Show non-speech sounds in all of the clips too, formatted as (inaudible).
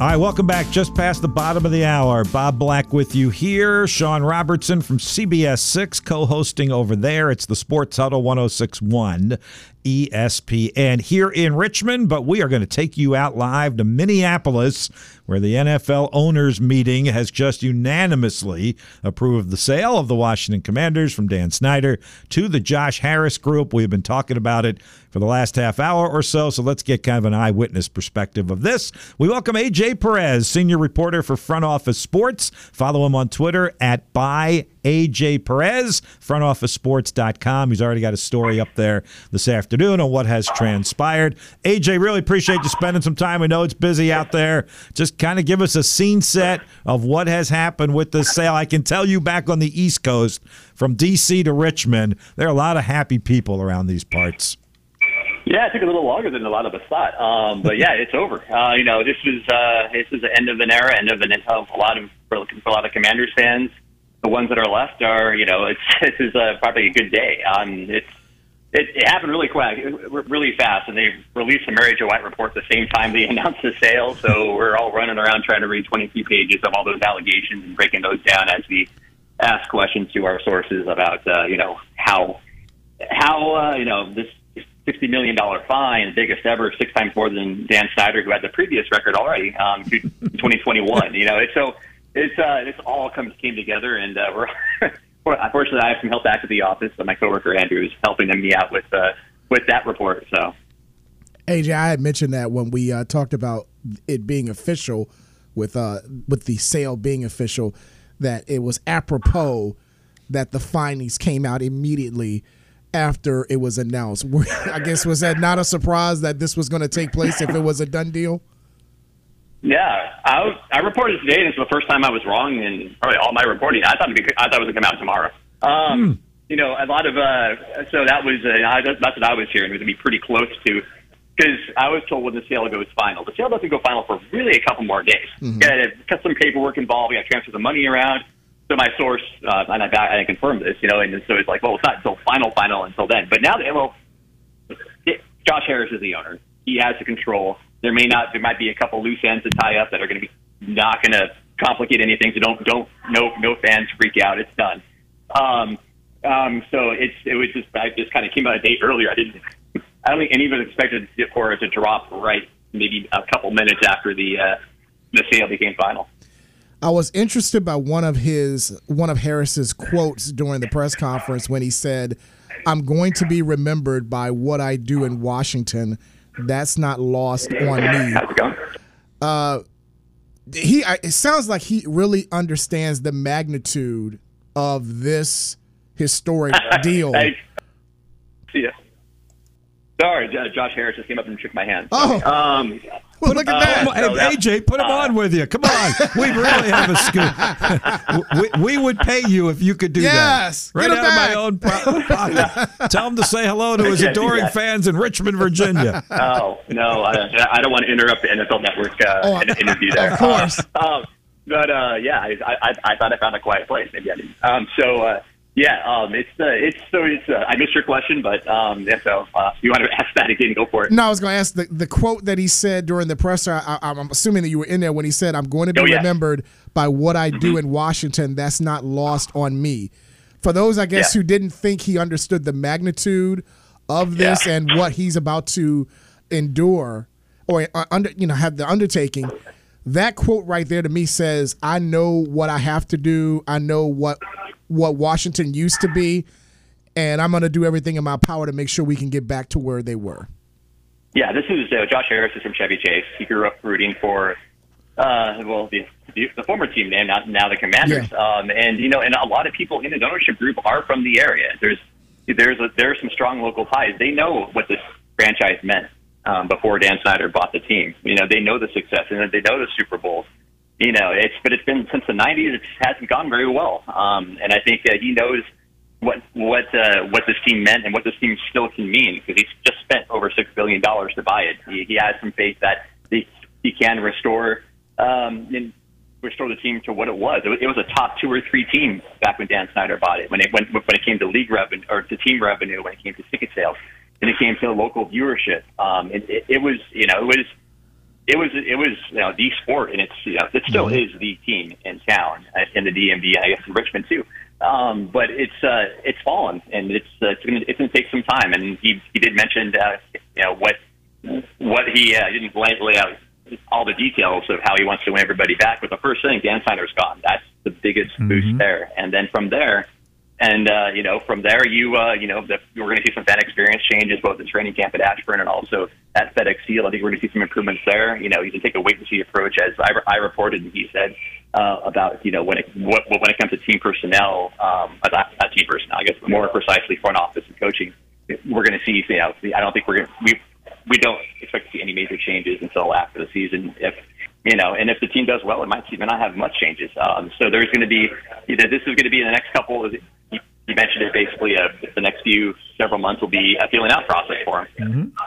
All right, welcome back. Just past the bottom of the hour. Bob Black with you here. Sean Robertson from CBS 6 co hosting over there. It's the Sports Huddle 1061 ESPN here in Richmond, but we are going to take you out live to Minneapolis, where the NFL owners meeting has just unanimously approved the sale of the Washington Commanders from Dan Snyder to the Josh Harris Group. We've been talking about it for the last half hour or so, so let's get kind of an eyewitness perspective of this. We welcome AJ Perez, senior reporter for Front Office Sports. Follow him on Twitter at by AJ Perez, frontofficesports.com. He's already got a story up there this afternoon on what has transpired. AJ, really appreciate you spending some time. We know it's busy out there. Just kind of give us a scene set of what has happened with the sale. I can tell you back on the East Coast, from D.C. to Richmond, there are a lot of happy people around these parts. Yeah, it took a little longer than a lot of us thought, um, but yeah, it's over. Uh, you know, this was uh, this is the end of an era, end of an of a lot of for a lot of Commanders fans the ones that are left are, you know, it's (laughs) this is a, probably a good day. Um, it's it, it happened really quick, really fast, and they released the Mary Jo White report the same time they (laughs) announced the sale. So we're all running around trying to read 23 pages of all those allegations and breaking those down as we ask questions to our sources about, uh, you know, how how uh, you know this sixty million dollar fine, biggest ever, six times more than Dan Snyder, who had the previous record already, um, (laughs) 2021. You know, it's so it's uh, it's all comes came together, and uh, (laughs) we're unfortunately I have some help back at the office, but my coworker Andrew is helping me out with uh, with that report. So, AJ, I had mentioned that when we uh, talked about it being official, with uh with the sale being official, that it was apropos that the findings came out immediately after it was announced. (laughs) I guess was that not a surprise that this was going to take place if it was a done deal? Yeah, I, was, I reported today. This is the first time I was wrong in probably all my reporting. I thought it'd be, I thought it was gonna come out tomorrow. Um, hmm. You know, a lot of uh, so that was uh, I, that's what I was hearing. It was gonna be pretty close to because I was told when the sale goes final. The sale doesn't go final for really a couple more days. Mm-hmm. Got some paperwork involved. We got to transfer the money around. So my source, uh, and I, I confirmed this, you know, and so it's like, well, it's not until final, final until then. But now, well, it, Josh Harris is the owner. He has the control there may not there might be a couple loose ends to tie up that are going to be not going to complicate anything. So don't don't no no fans freak out. It's done. Um, um, so it's it was just I just kind of came out a day earlier. I didn't I don't think anyone expected for it to drop right maybe a couple minutes after the uh, the sale became final. I was interested by one of his one of Harris's quotes during the press conference when he said, "I'm going to be remembered by what I do in Washington." That's not lost on me. How's it going? Uh, he. It sounds like he really understands the magnitude of this historic (laughs) deal. Hey, see ya. Sorry, Josh Harris just came up and shook my hand. Oh, um, well, look at that. Uh, hey, AJ, put him uh, on with you. Come on. (laughs) We really have a scoop. we, we, would pay you if you could do yes, that. Right out back. of my own pocket. Tell him to say hello to (laughs) his adoring fans in Richmond, Virginia. (laughs) Oh, no. I, I don't want to interrupt the NFL Network uh, oh, interview there. Of course. Um, but, uh, yeah, I, I, I, thought I found a quiet place. Maybe I didn't. Um, so, uh, yeah, um, it's uh, it's so it's. Uh, I missed your question, but um, yeah, so uh, you want to (laughs) ask that again? Go for it. No, I was going to ask the the quote that he said during the presser. I, am assuming that you were in there when he said, "I'm going to be oh, yeah. remembered by what I do mm-hmm. in Washington. That's not lost on me." For those, I guess, yeah. who didn't think he understood the magnitude of this yeah. and what he's about to endure, or uh, under you know have the undertaking. That quote right there to me says, "I know what I have to do. I know what what Washington used to be, and I'm going to do everything in my power to make sure we can get back to where they were. Yeah, this is uh, Josh Harris is from Chevy Chase. He grew up rooting for, uh, well, the, the former team name, now, now the Commanders. Yeah. Um, and you know, and a lot of people in his ownership group are from the area. There's there's a, there are some strong local ties. They know what this franchise meant um, before Dan Snyder bought the team. You know, they know the success and they know the Super Bowls you know, it's but it's been since the '90s. It hasn't gone very well, um, and I think uh, he knows what what uh, what this team meant and what this team still can mean because he's just spent over six billion dollars to buy it. He, he has some faith that he, he can restore um, and restore the team to what it was. It, was. it was a top two or three team back when Dan Snyder bought it. When it when, when it came to league revenue or to team revenue, when it came to ticket sales, and it came to local viewership, um, it, it, it was you know it was it was it was you know the sport, and it's you know it still mm-hmm. is the team in town uh, in the DMV, and I guess in Richmond too. Um, but it's uh, it's fallen, and it's uh, it's going it's to take some time. And he he did mention uh, you know what what he uh, didn't lay out all the details of how he wants to win everybody back. But the first thing, Dan Snyder's gone. That's the biggest mm-hmm. boost there. And then from there, and uh, you know, from there, you uh, you know, the, we're going to see some fan experience changes, both in training camp at Ashburn and also at FedEx Field. I think we're going to see some improvements there. You know, you can take a wait and see approach, as I, I reported, and he said uh, about you know when it what, when it comes to team personnel, um, not, not team personnel, I guess, more precisely front office and coaching. We're going to see. You know, I don't think we're going we we don't expect to see any major changes until after the season. If you know, and if the team does well, it might even not have much changes. Um, so there's going to be, you know, this is going to be in the next couple. You, mentioned it basically. Uh, the next few several months will be a feeling out process for him. Mm-hmm.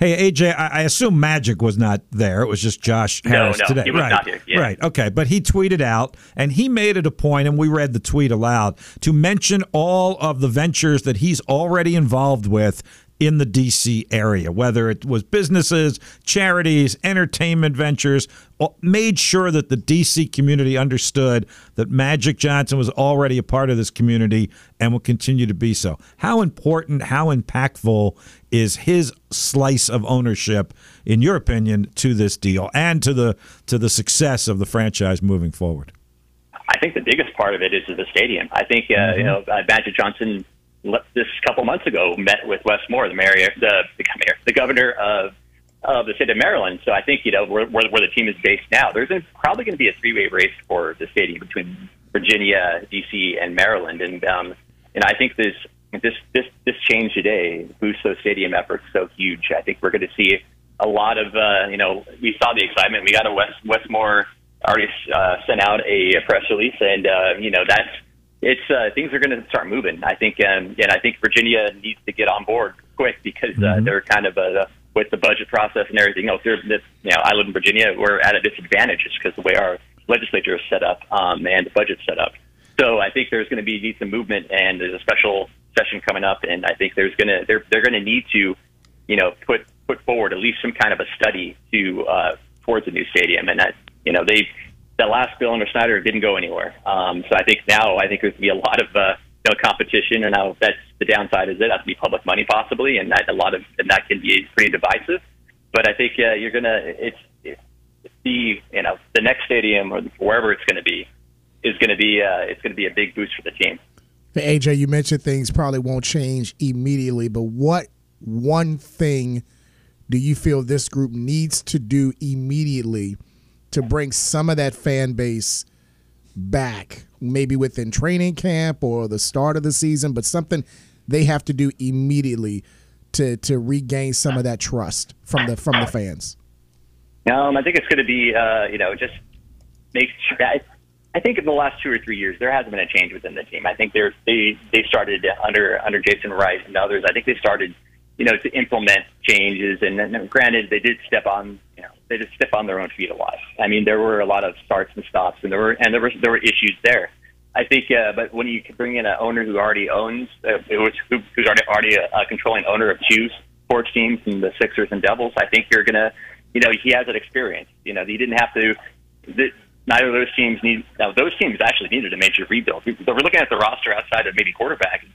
Hey AJ, I assume Magic was not there. It was just Josh Harris no, no, today. Right. Yeah. Right. Okay. But he tweeted out, and he made it a point, and we read the tweet aloud to mention all of the ventures that he's already involved with in the DC area, whether it was businesses, charities, entertainment ventures, made sure that the DC community understood that Magic Johnson was already a part of this community and will continue to be so. How important, how impactful is his slice of ownership, in your opinion, to this deal and to the to the success of the franchise moving forward? I think the biggest part of it is the stadium. I think uh, mm-hmm. you know uh, Magic Johnson this couple months ago met with Wes Moore, the mayor, the the, mayor, the governor of of the state of Maryland. So I think you know where, where, where the team is based now, there's probably going to be a three way race for the stadium between Virginia, DC, and Maryland, and um, and I think this this this this change today boosts those stadium efforts so huge. I think we're going to see a lot of uh, you know we saw the excitement. We got a Wes Wes Moore already uh, sent out a press release, and uh, you know that's it's uh, things are going to start moving. I think, um, and I think Virginia needs to get on board quick because uh, mm-hmm. they're kind of uh, with the budget process and everything else. They're, you know, I live in Virginia. We're at a disadvantage just because the way our legislature is set up um, and the budget's set up. So I think there's going to be need some movement, and there's a special session coming up, and I think there's going to they're they're going to need to, you know, put put forward at least some kind of a study to uh, towards a new stadium, and that you know they that last bill under Snyder didn't go anywhere. Um, so I think now I think there's going to be a lot of uh, you know competition, and now that's the downside is it has to be public money possibly, and that a lot of and that can be pretty divisive. But I think uh, you're gonna it's, it's the you know the next stadium or wherever it's going to be is going to be uh, it's going to be a big boost for the team. AJ, you mentioned things probably won't change immediately, but what one thing do you feel this group needs to do immediately? To bring some of that fan base back, maybe within training camp or the start of the season, but something they have to do immediately to to regain some of that trust from the from the fans. Um, I think it's going to be uh, you know just make sure. I, I think in the last two or three years there hasn't been a change within the team. I think there's they they started under under Jason Wright and others. I think they started you know to implement changes and, and granted they did step on you know they just step on their own feet a lot. I mean, there were a lot of starts and stops, and there were and there were there were issues there. I think, uh, but when you bring in an owner who already owns, uh, it was who, who's already already a, a controlling owner of two sports teams and the Sixers and Devils, I think you're gonna, you know, he has that experience. You know, he didn't have to. The, neither of those teams need. Now, those teams actually needed a major rebuild. So we're looking at the roster outside of maybe quarterback.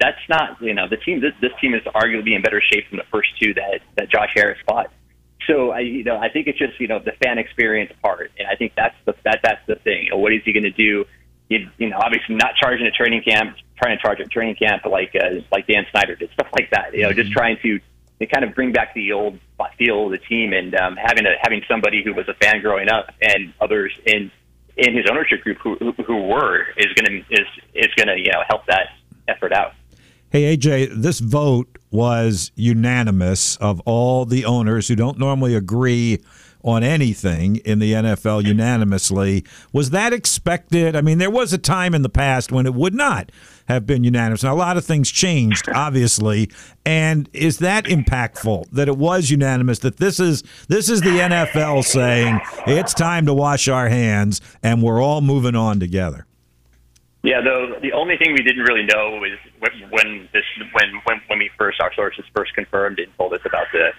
That's not, you know, the team. This this team is arguably in better shape than the first two that that Josh Harris fought. So I, you know, I think it's just you know the fan experience part, and I think that's the that that's the thing. You know, what is he going to do? You, you know, obviously not charging a training camp, trying to charge a training camp like uh, like Dan Snyder did, stuff like that. You know, mm-hmm. just trying to, to kind of bring back the old feel of the team, and um, having a having somebody who was a fan growing up, and others in in his ownership group who who, who were is going to is is going to you know help that effort out. Hey, AJ, this vote was unanimous of all the owners who don't normally agree on anything in the NFL unanimously. Was that expected? I mean, there was a time in the past when it would not have been unanimous. Now, a lot of things changed, (laughs) obviously. And is that impactful that it was unanimous that this is this is the NFL saying it's time to wash our hands and we're all moving on together? Yeah, the the only thing we didn't really know was when this when when when we first our sources first confirmed and told us about the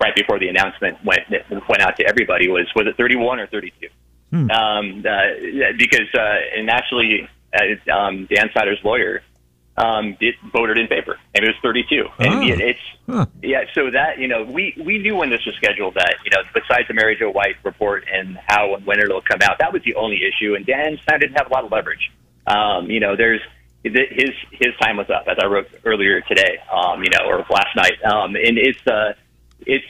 right before the announcement went went out to everybody was was it 31 or 32? Hmm. Um, uh, because uh, and actually, uh, um, Dan Snyder's lawyer um, did voted in favor, and it was 32. And oh. it's huh. yeah. So that you know, we we knew when this was scheduled that you know, besides the Mary Jo White report and how and when it'll come out, that was the only issue. And Dan Snyder didn't have a lot of leverage. Um, you know, there's his his time was up, as I wrote earlier today. Um, you know, or last night. Um, and it's uh, it's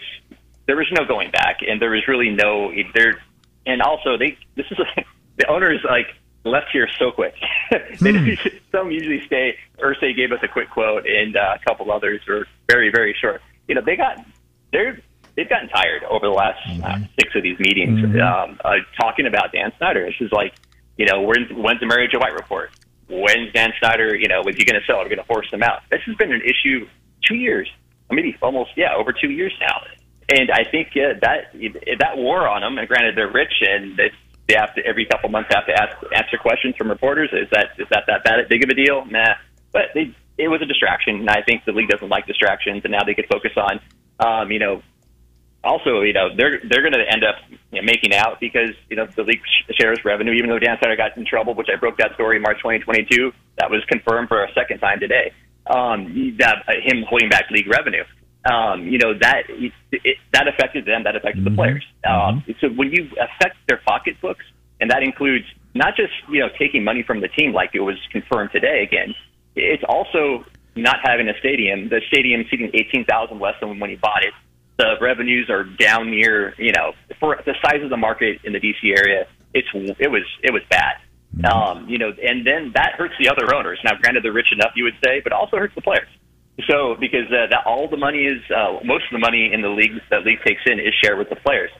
there was no going back, and there was really no there. And also, they this is a, (laughs) the owners like left here so quick. (laughs) they hmm. (laughs) some usually stay. Irsay gave us a quick quote, and uh, a couple others were very, very short. You know, they got they're they've gotten tired over the last uh, mm-hmm. uh, six of these meetings mm-hmm. um, uh, talking about Dan Snyder. This is like, you know, when's, when's the Mary Jo White report? When's Dan Snyder? You know, is he going to sell? Are we going to force him out? This has been an issue two years, maybe almost yeah, over two years now. And I think uh, that that war on them. And granted, they're rich and it's they have to every couple months have to ask answer questions from reporters. Is that is that that bad big of a deal? Nah, but they, it was a distraction, and I think the league doesn't like distractions, and now they could focus on, um, you know, also you know they're they're going to end up you know, making out because you know the league shares revenue. Even though Dan Snyder got in trouble, which I broke that story in March 2022, that was confirmed for a second time today. Um, that uh, him holding back league revenue um, you know that it, that affected them, that affected mm-hmm. the players. Um, mm-hmm. So when you affect their pocketbooks, and that includes not just you know taking money from the team, like it was confirmed today again, it's also not having a stadium. The stadium seating eighteen thousand less than when he bought it. The revenues are down near you know for the size of the market in the DC area. It's it was it was bad. Mm-hmm. Um, you know, and then that hurts the other owners. Now, granted, they're rich enough, you would say, but also hurts the players. So because uh, that all the money is uh, most of the money in the league that league takes in is shared with the players.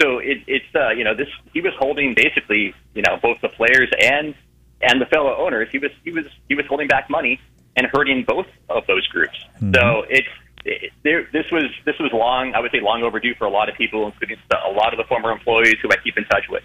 So it, it's uh, you know this he was holding basically you know both the players and and the fellow owners. He was he was he was holding back money and hurting both of those groups. Mm-hmm. So it's it, there, this was this was long I would say long overdue for a lot of people, including a lot of the former employees who I keep in touch with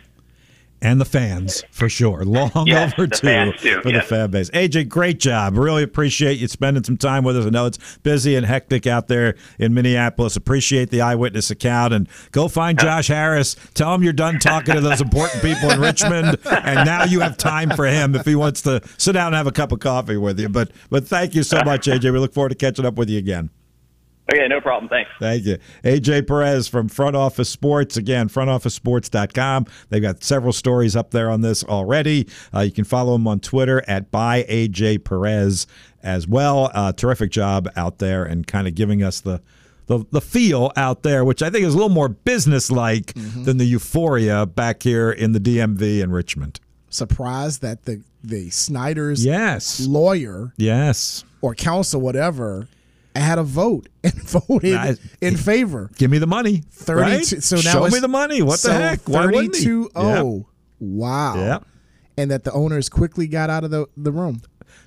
and the fans for sure. Long yes, overdue for yes. the fan base. AJ, great job. Really appreciate you spending some time with us. I know it's busy and hectic out there in Minneapolis. Appreciate the eyewitness account and go find Josh Harris. Tell him you're done talking to those important people in Richmond, and now you have time for him if he wants to sit down and have a cup of coffee with you. But but thank you so much, AJ. We look forward to catching up with you again. Okay, no problem. Thanks. Thank you. AJ Perez from Front Office Sports. Again, frontofficesports.com. They've got several stories up there on this already. Uh, you can follow them on Twitter at by AJ Perez as well. Uh, terrific job out there and kind of giving us the the, the feel out there, which I think is a little more business like mm-hmm. than the euphoria back here in the DMV in Richmond. Surprised that the the Snyder's yes lawyer yes or counsel whatever had a vote (laughs) and voted nah, in favor. Give me the money. Thirty. Right? So now show me the money. What so the heck? Thirty-two. Oh, wow. Yeah. And that the owners quickly got out of the the room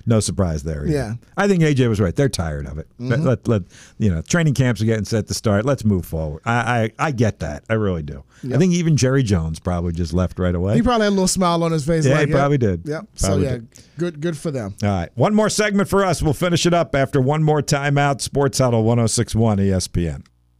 no surprise there. Either. Yeah, I think AJ was right. They're tired of it. Mm-hmm. Let, let, you know training camps are getting set to start. Let's move forward. I I, I get that. I really do. Yep. I think even Jerry Jones probably just left right away. He probably had a little smile on his face. Yeah, like, he probably did. Yep. Probably so yeah, did. good good for them. All right, one more segment for us. We'll finish it up after one more timeout. Sports Huddle 106.1 ESPN.